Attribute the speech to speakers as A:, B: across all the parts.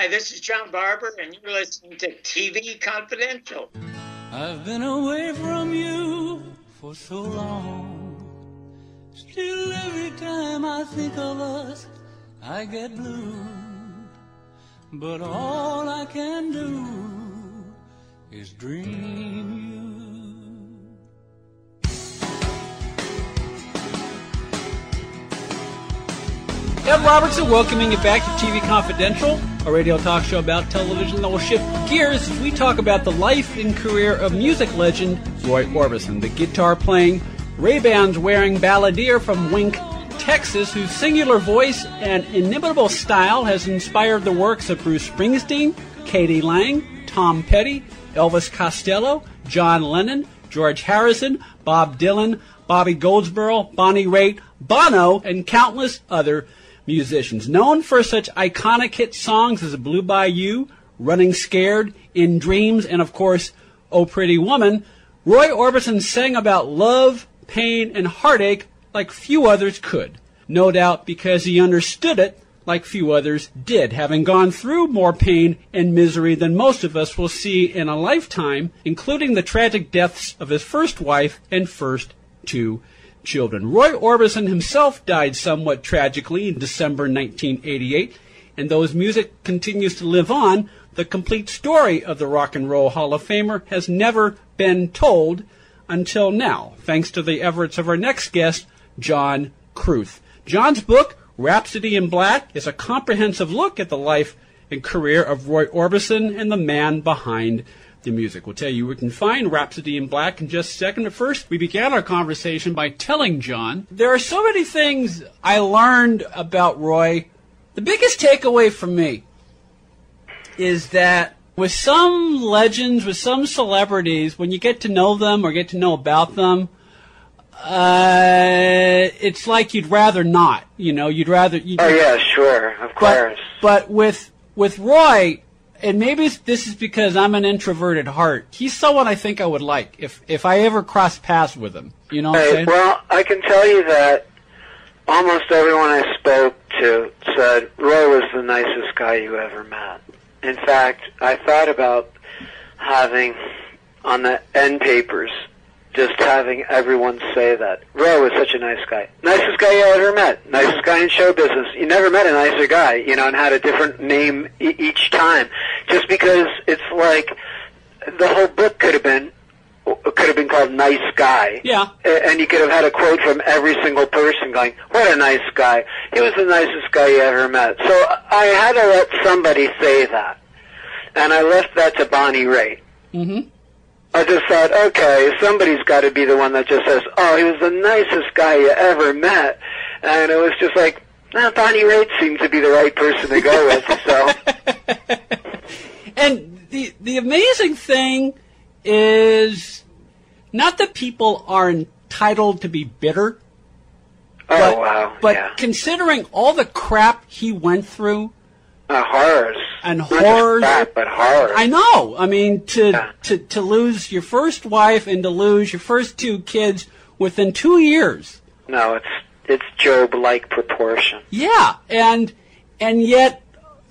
A: Hi, this is John Barber, and you're listening to TV Confidential.
B: I've been away from you for so long. Still, every time I think of us, I get blue. But all I can do is dream
C: Ed Robertson welcoming you back to TV Confidential, a radio talk show about television that will shift gears as we talk about the life and career of music legend Roy Orbison, the guitar playing, Ray-Bans wearing balladeer from Wink, Texas, whose singular voice and inimitable style has inspired the works of Bruce Springsteen, k.d. lang, Tom Petty, Elvis Costello, John Lennon, George Harrison, Bob Dylan, Bobby Goldsboro, Bonnie Raitt, Bono, and countless other musicians. Known for such iconic hit songs as Blue Bayou, Running Scared, In Dreams, and of course, Oh Pretty Woman, Roy Orbison sang about love, pain, and heartache like few others could. No doubt because he understood it like few others did, having gone through more pain and misery than most of us will see in a lifetime, including the tragic deaths of his first wife and first two children. Roy Orbison himself died somewhat tragically in December 1988, and though his music continues to live on, the complete story of the Rock and Roll Hall of Famer has never been told until now, thanks to the efforts of our next guest, John Kruth. John's book, Rhapsody in Black, is a comprehensive look at the life and career of Roy Orbison and the man behind the music. We'll tell you we can find Rhapsody in Black in just a second. But first, we began our conversation by telling John there are so many things I learned about Roy. The biggest takeaway for me is that with some legends, with some celebrities, when you get to know them or get to know about them, uh, it's like you'd rather not. You know, you'd rather. You'd,
D: Oh yeah, sure, of
C: but,
D: course.
C: but with with Roy, and maybe this is because I'm an introverted heart. He's someone I think I would like if if I ever cross paths with him. You know what I'm
D: Hey,
C: saying?
D: well, I can tell you that almost everyone I spoke to said Roy was the nicest guy you ever met. In fact, I thought about having on the end papers just having everyone say that. Roy was such a nice guy. Nicest guy you ever met. Nicest guy in show business. You never met a nicer guy, you know, and had a different name e- each time. Just because it's like the whole book could have been could have been called Nice Guy.
C: Yeah.
D: And you could have had a quote from every single person going, what a nice guy. He was the nicest guy you ever met. So I had to let somebody say that. And I left that to Bonnie Raitt.
C: mm-hmm.
D: I just thought, okay, somebody's got to be the one that just says, "Oh, he was the nicest guy you ever met," and it was just like, nah, Bonnie Raitt seemed to be the right person to go with. So,
C: And the the amazing thing is not that people are entitled to be bitter,
D: oh
C: but
D: wow,
C: but
D: yeah,
C: considering all the crap he went through,
D: uh, horrors
C: and horrors-
D: that, but horrors.
C: I know. I mean, to,
D: Yeah.
C: to to lose your first wife and to lose your first two kids within two years.
D: No, it's it's Job-like proportion.
C: Yeah, and and yet,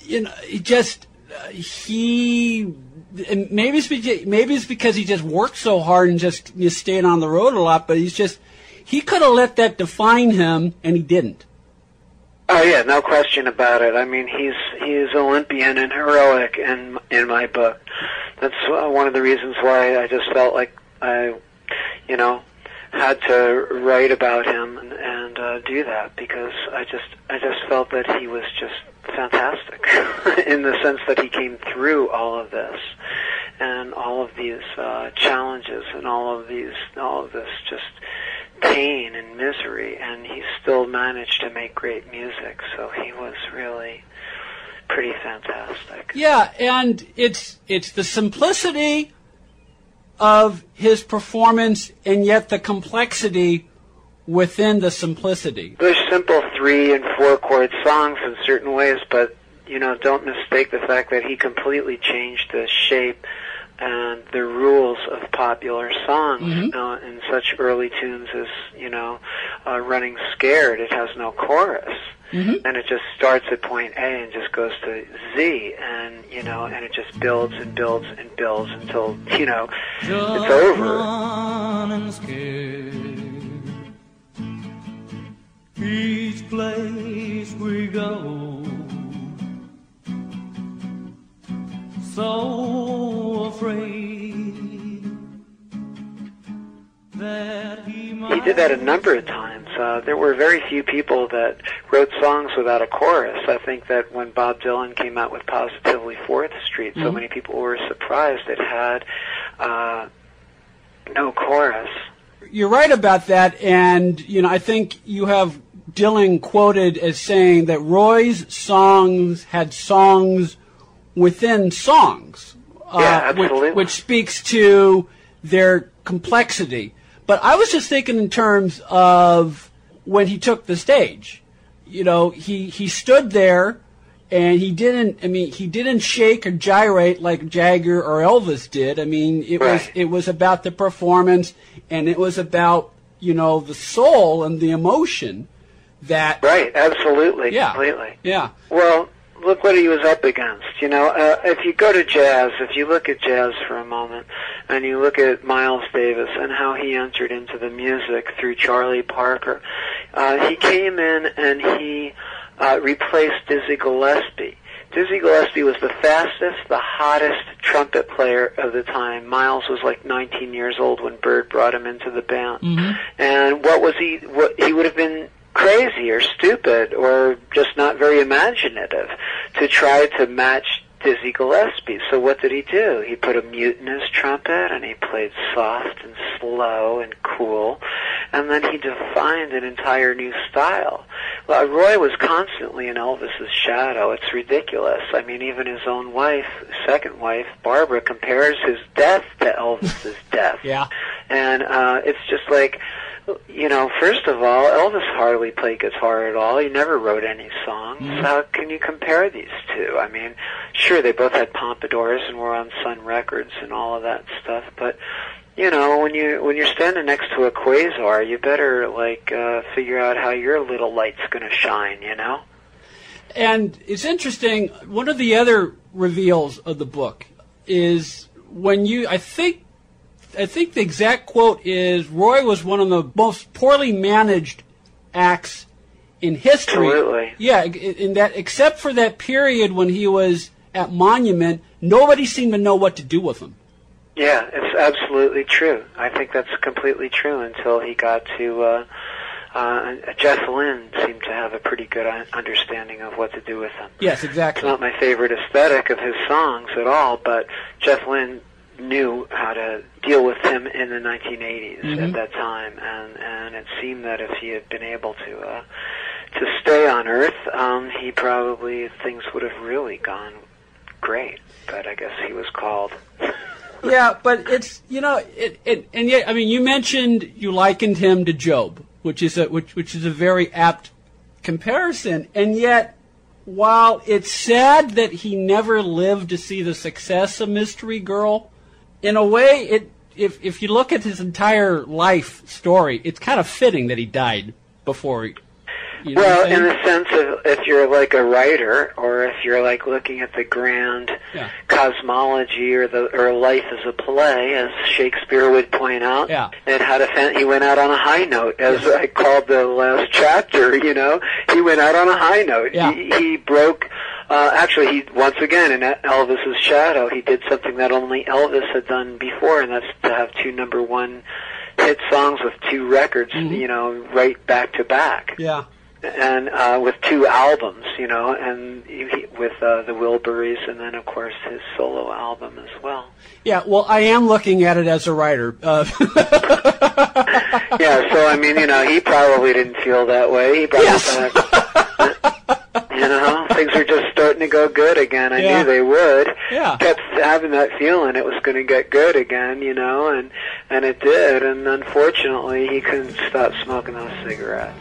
C: you know, just he maybe it's beca- maybe it's because he just worked so hard and just you stayed on the road a lot. But he's just he could have let that define him, and he didn't.
D: Oh yeah, no question about it. I mean, he's he's Olympian and heroic in in my book. That's uh, one of the reasons why I just felt like I, you know, had to write about him and, and uh, do that because I just I just felt that he was just fantastic in the sense that he came through all of this and all of these uh, challenges and all of these all of this just pain and misery and he still managed to make great music. So he was really pretty fantastic.
C: Yeah, and it's it's the simplicity of his performance, and yet the complexity within the simplicity.
D: there's simple three and four chord songs in certain ways but you know don't mistake the fact that he completely changed the shape and the rules of popular songs
C: Mhm.
D: uh, in such early tunes as you know, uh, "Running Scared." It has no chorus
C: Mhm.
D: and it just starts at point A and just goes to Z, and you know, and it just builds and builds and builds until you know it's over.
B: Running scared. Each place we go, so afraid that he might.
D: He did that a number of times. Uh, there were very few people that wrote songs without a chorus. I think that when Bob Dylan came out with Positively Fourth Street, so
C: Mhm.
D: many people were surprised it had uh, no chorus.
C: You're right about that, and you know I think you have Dylan quoted as saying that Roy's songs had songs within songs, uh,
D: Yeah,
C: which,
D: absolutely.
C: which speaks to their complexity. But I was just thinking in terms of when he took the stage. You know, he he stood there and he didn't i mean he didn't shake or gyrate like jagger or elvis did i mean it was it was about the performance and it was about you know the soul and the emotion that
D: Right, absolutely,
C: yeah
D: completely.
C: yeah
D: Well, look what he was up against. You know, uh, if you go to jazz, if you look at jazz for a moment, and you look at Miles Davis and how he entered into the music through Charlie Parker, uh, he came in and he uh, replaced Dizzy Gillespie. Dizzy Gillespie was the fastest, the hottest trumpet player of the time. Miles was like 19 years old when Bird brought him into the band. And what was he? What he would have been crazy or stupid or just not very imaginative to try to match Dizzy Gillespie. So what did he do? He put a mute in his trumpet and he played soft and slow and cool. And then he defined an entire new style. Well, Roy was constantly in Elvis's shadow. It's ridiculous. I mean, even his own wife, second wife, Barbara, compares his death to Elvis's death.
C: yeah
D: And uh, it's just like, you know, first of all, Elvis hardly played guitar at all. He never wrote any songs. How can you compare these two? I mean, sure, they both had pompadours and were on Sun Records and all of that stuff, but you know, when you when you're standing next to a quasar, you better like uh, figure out how your little light's going to shine. You know.
C: And it's interesting. One of the other reveals of the book is when you. I think. I think the exact quote is Roy was one of the most poorly managed acts in history.
D: Absolutely.
C: Yeah, in that except for that period when he was at Monument, nobody seemed to know what to do with him.
D: Yeah, it's absolutely true. I think that's completely true until he got to. Uh, uh, Jeff Lynne seemed to have a pretty good un- understanding of what to do with him.
C: Yes, exactly.
D: It's
C: exactly.
D: not my favorite aesthetic of his songs at all, but Jeff Lynne knew how to deal with him in the 1980s
C: Mhm.
D: at that time, and and it seemed that if he had been able to uh, to stay on Earth, um, he probably things would have really gone great. But I guess he was called.
C: Yeah, but it's you know it, it and yet I mean you mentioned you likened him to Job, which is a which which is a very apt comparison, and yet while it's sad that he never lived to see the success of Mystery Girl, in a way it if if you look at his entire life story, it's kind of fitting that he died before. You know
D: Well, in the sense of if you're like a writer, or if you're like looking at the grand
C: Yeah.
D: cosmology or the or life as a play, as Shakespeare would point out,
C: Yeah.
D: and had a fan, he went out on a high note, as
C: Yes.
D: I called the last chapter. You know, he went out on a high note.
C: Yeah.
D: He, he broke. Uh, actually, he once again in Elvis's shadow, he did something that only Elvis had done before, and that's to have two number one hit songs with two records, you know, right back to back
C: yeah.
D: and uh, with two albums, you know, and he, with uh, the Wilburys, and then of course his solo album as well.
C: Yeah, well, I am looking at it as a writer. Uh,
D: Yeah, so I mean, you know, he probably didn't feel that way. He probably
C: Yes
D: things were just starting to go good again. I
C: yeah.
D: knew they would.
C: Yeah.
D: Kept having that feeling it was going to get good again, you know, and and it did. And unfortunately, he couldn't stop smoking those cigarettes.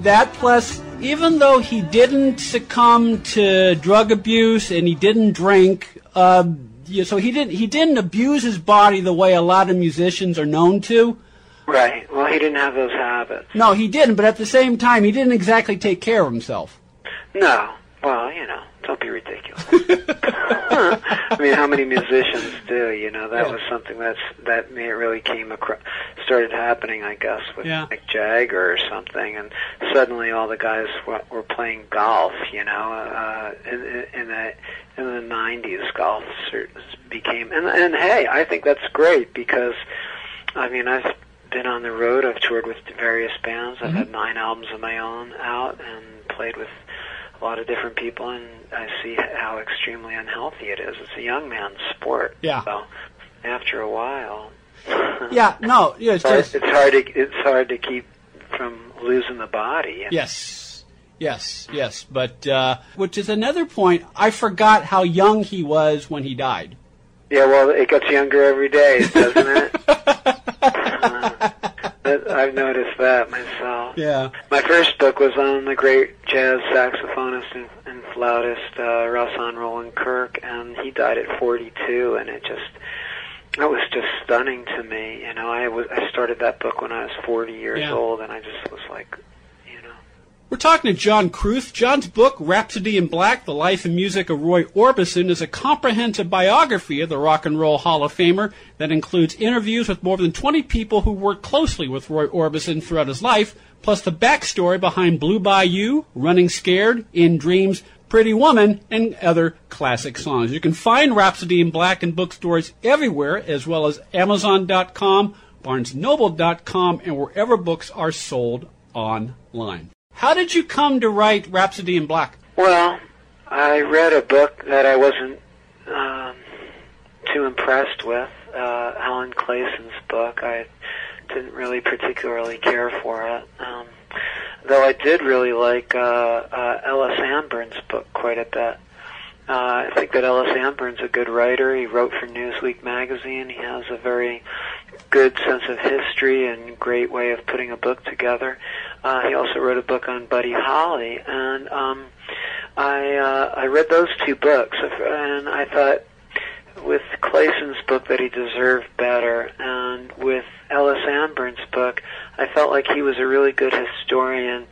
C: That plus even though he didn't succumb to drug abuse and he didn't drink, uh, so he didn't he didn't abuse his body the way a lot of musicians are known to.
D: Right. Well, he didn't have those habits.
C: No, he didn't. But at the same time, he didn't exactly take care of himself.
D: No. Well, you know, don't be ridiculous. I mean, how many musicians do? You know, that
C: Yeah.
D: was something that's that really came across, started happening, I guess, with
C: Yeah.
D: Mick Jagger or something, and suddenly all the guys were, were playing golf. You know, uh, in, in- the in the '90s, golf became and and hey, I think that's great because, I mean, I've been on the road. I've toured with various bands. I've had nine albums of my own out and played with a lot of different people, and I see how extremely unhealthy it is. It's a young man's sport.
C: Yeah.
D: So after a while,
C: Yeah, no, yeah, it's just
D: it's hard to it's hard to keep from losing the body.
C: yes, yes, yes. But uh, which is another point. I forgot how young he was when he died.
D: Yeah, well, it gets younger every day, doesn't it? I've noticed that myself.
C: Yeah.
D: My first book was on the great jazz saxophonist and, and flautist uh, Rahsaan Roland Kirk, and he died at 42, and it just that was just stunning to me. You know, I was I started that book when I was 40 years
C: Yeah.
D: old, and I just was like,
C: We're talking to John Kruth. John's book, Rhapsody in Black, The Life and Music of Roy Orbison, is a comprehensive biography of the Rock and Roll Hall of Famer that includes interviews with more than 20 people who worked closely with Roy Orbison throughout his life, plus the backstory behind Blue Bayou, Running Scared, In Dreams, Pretty Woman, and other classic songs. You can find Rhapsody in Black in bookstores everywhere, as well as Amazon.com, BarnesNoble.com, and wherever books are sold online. How did you come to write Rhapsody in Black?
D: Well, I read a book that I wasn't um, too impressed with, uh, Alan Clayson's book. I didn't really particularly care for it. Um, though I did really like uh, uh, Ellis Amburn's book quite a bit. Uh, I think that Ellis Amburn's a good writer. He wrote for Newsweek magazine. He has a very good sense of history and great way of putting a book together. Uh, he also wrote a book on Buddy Holly, and um, I uh, I read those two books, and I thought with Clayson's book that he deserved better, and with Ellis Amburn's book, I felt like he was a really good historian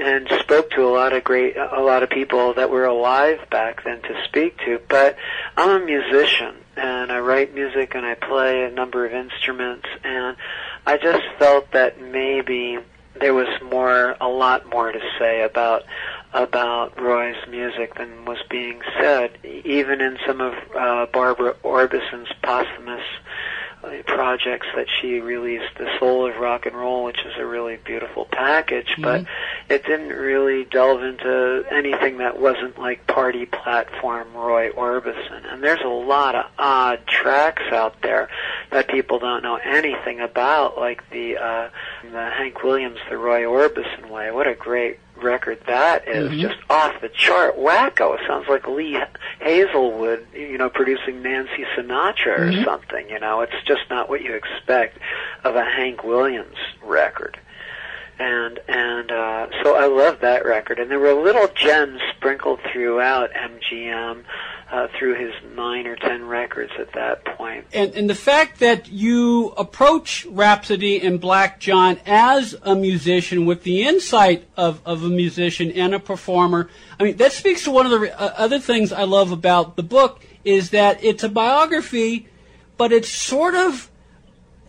D: and spoke to a lot of great a lot of people that were alive back then to speak to but I'm a musician and I write music and I play a number of instruments and I just felt that maybe there was more a lot more to say about about Roy's music than was being said. Even in some of uh, Barbara Orbison's posthumous uh, projects that she released, The Soul of Rock and Roll, which is a really beautiful package, but it didn't really delve into anything that wasn't like party platform Roy Orbison. And there's a lot of odd tracks out there that people don't know anything about, like the uh, the Hank Williams, The Roy Orbison Way. What a great record that is. just off the chart. Wacko. It sounds like lee hazlewood you know producing nancy sinatra or something you know. It's just not what you expect of a hank williams record. And and uh so i love that record. And there were little gems sprinkled throughout mgm uh, through his nine or ten records at that point
C: And, and the fact that you approach Rhapsody in Black, John, as a musician with the insight of, of a musician and a performer, I mean, that speaks to one of the re- uh, other things I love about the book is that it's a biography, but it's sort of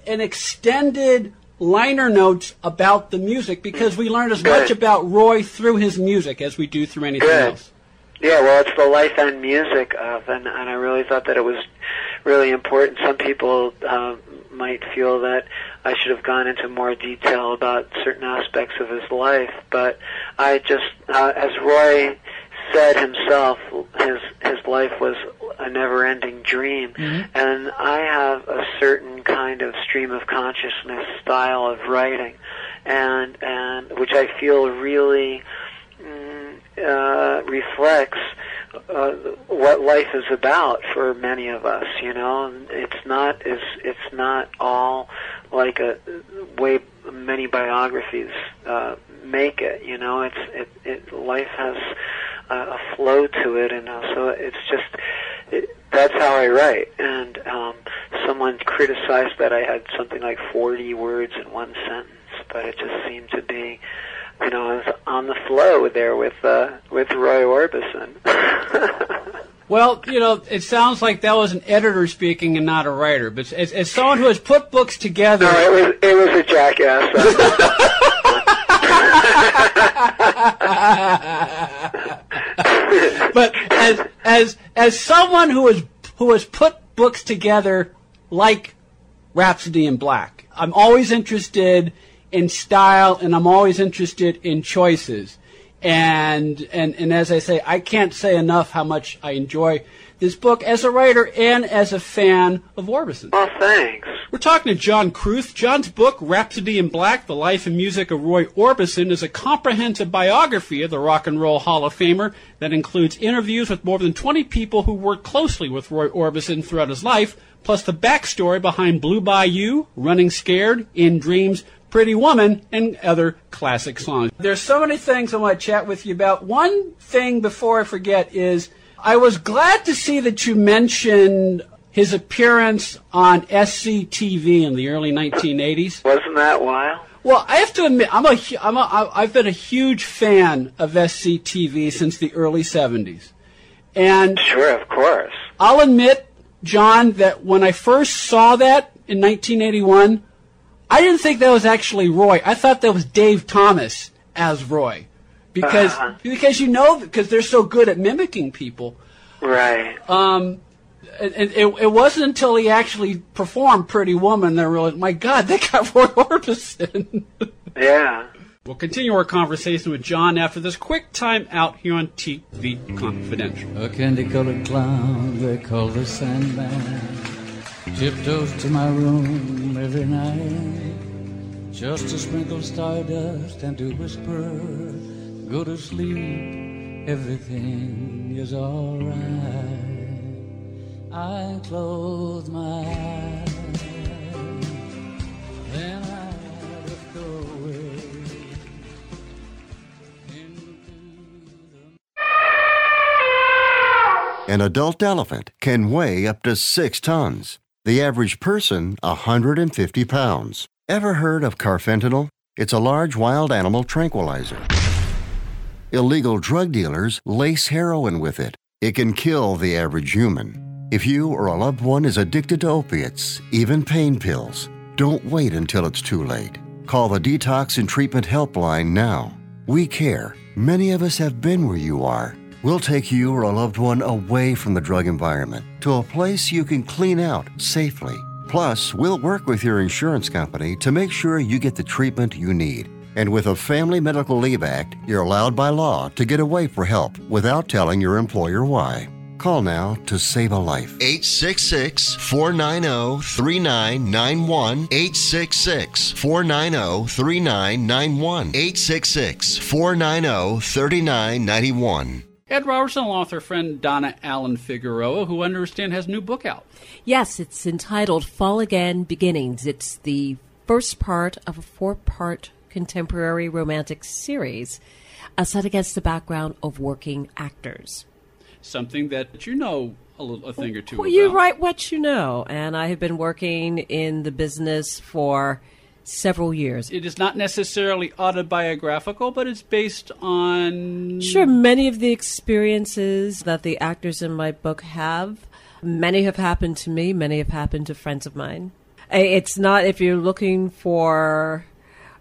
C: an extended liner notes about the music because we learn as much about Roy through his music as we do through anything
D: Good.
C: else.
D: Yeah, well, it's the life and music of, and, and I really thought that it was really important. Some people uh, might feel that I should have gone into more detail about certain aspects of his life, but I just, uh, as Roy said himself, his his life was a never-ending dream, and I have a certain kind of stream of consciousness style of writing, and and which I feel really uh, reflects uh, what life is about for many of us. You know, it's not is it's not all like a way many biographies uh, make it. You know, it's it, it life has a, a flow to it, and so it's just it, that's how I write. And um, someone criticized that I had something like 40 words in one sentence, but it just seemed to be. You know, I was on the flow there with uh, with Roy Orbison.
C: Well, you know, it sounds like that was an editor speaking and not a writer. But as, as someone who has put books together,
D: no, it was it was a jackass.
C: but as as as someone who has who has put books together like Rhapsody in Black, I'm always interested in style and I'm always interested in choices. And and and as I say, I can't say enough how much I enjoy this book as a writer and as a fan of Orbison.
D: well, thanks.
C: We're talking to John Kruth. John's book, Rhapsody in Black, The Life and Music of Roy Orbison, is a comprehensive biography of the Rock and Roll Hall of Famer that includes interviews with more than 20 people who worked closely with Roy Orbison throughout his life, plus the backstory behind Blue Bayou, Running Scared, In Dreams, Pretty Woman, and other classic songs. There's so many things I want to chat with you about. One thing before I forget is I was glad to see that you mentioned his appearance on SCTV in the early 1980s.
D: Wasn't that wild?
C: Well, I have to admit, I'm a, I'm a, I've been a huge fan of SCTV since the early 70s. And
D: Sure, of course.
C: I'll admit, John, that when I first saw that in 1981, I didn't think that was actually Roy. I thought that was Dave Thomas as Roy. Because,
D: Uh-huh.
C: because you know, because they're so good at mimicking people.
D: Right.
C: Um, and, and it, it wasn't until he actually performed Pretty Woman that I realized, my God, they got Roy Orbison.
D: Yeah.
C: we'll continue our conversation with John after this quick time out here on TV Confidential.
B: A candy-colored clown they call the Sandman tiptoes to my room every night just to sprinkle stardust and to whisper, "Go to sleep, everything is alright." I close my eyes, then I
E: An adult elephant can weigh up to six tons. The average person, 150 pounds. Ever heard of carfentanil? It's a large wild animal tranquilizer. Illegal drug dealers lace heroin with it. It can kill the average human. If you or a loved one is addicted to opiates, even pain pills, don't wait until it's too late. Call the Detox and Treatment Helpline now. We care. Many of us have been where you are. We'll take you or a loved one away from the drug environment to a place you can clean out safely. Plus, we'll work with your insurance company to make sure you get the treatment you need. And with a Family Medical Leave Act, you're allowed by law to get away for help without telling your employer why. Call now to save a life. 866 490 3991. 866 490 3991. 866 490 3991.
C: Ed Robertson, along with our friend Donna Allen Figueroa, who I understand has a new book out.
F: Yes, it's entitled Fall Again Beginnings. It's the first part of a four part contemporary romantic series uh, set against the background of working actors.
C: Something that you know a, little, a thing or two
F: Well,
C: about.
F: you write what you know, and I have been working in the business for several years.
C: It is not necessarily autobiographical, but it's based on.
F: Sure, many of the experiences that the actors in my book have, many have happened to me, many have happened to friends of mine. It's not, if you're looking for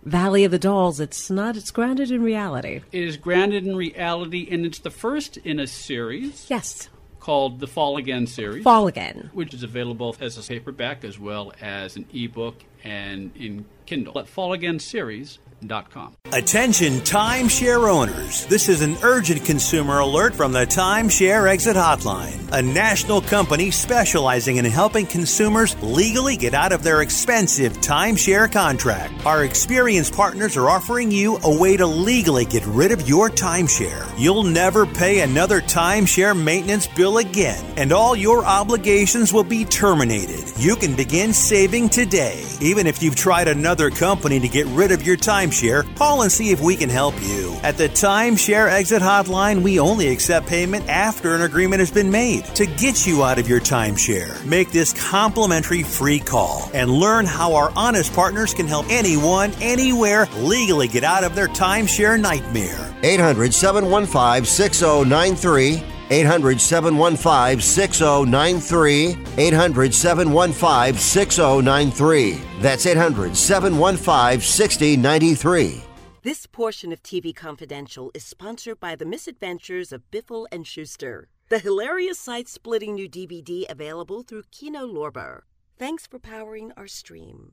F: Valley of the Dolls, it's not, it's grounded in reality.
C: It is grounded in reality, and it's the first in a series
F: Yes,
C: called the Fall Again series.
F: Fall Again.
C: which is available as a paperback as well as an ebook and in Kindle at fallagainseries.com.
G: Attention timeshare owners. This is an urgent consumer alert from the Timeshare Exit Hotline, a national company specializing in helping consumers legally get out of their expensive timeshare contract. Our experienced partners are offering you a way to legally get rid of your timeshare. You'll never pay another timeshare maintenance bill again, and all your obligations will be terminated. You can begin saving today. Even if you've tried another company to get rid of your timeshare, call and see if we can help you. At the Timeshare Exit Hotline, we only accept payment after an agreement has been made to get you out of your timeshare. Make this complimentary free call and learn how our honest partners can help anyone, anywhere legally get out of their timeshare nightmare.
E: 800 715 6093. 800 715 6093. 800 715 6093. That's 800 715 6093.
H: This portion of TV Confidential is sponsored by The Misadventures of Biffle and Shooster, the hilarious side-splitting new DVD available through Kino Lorber. Thanks for powering our stream.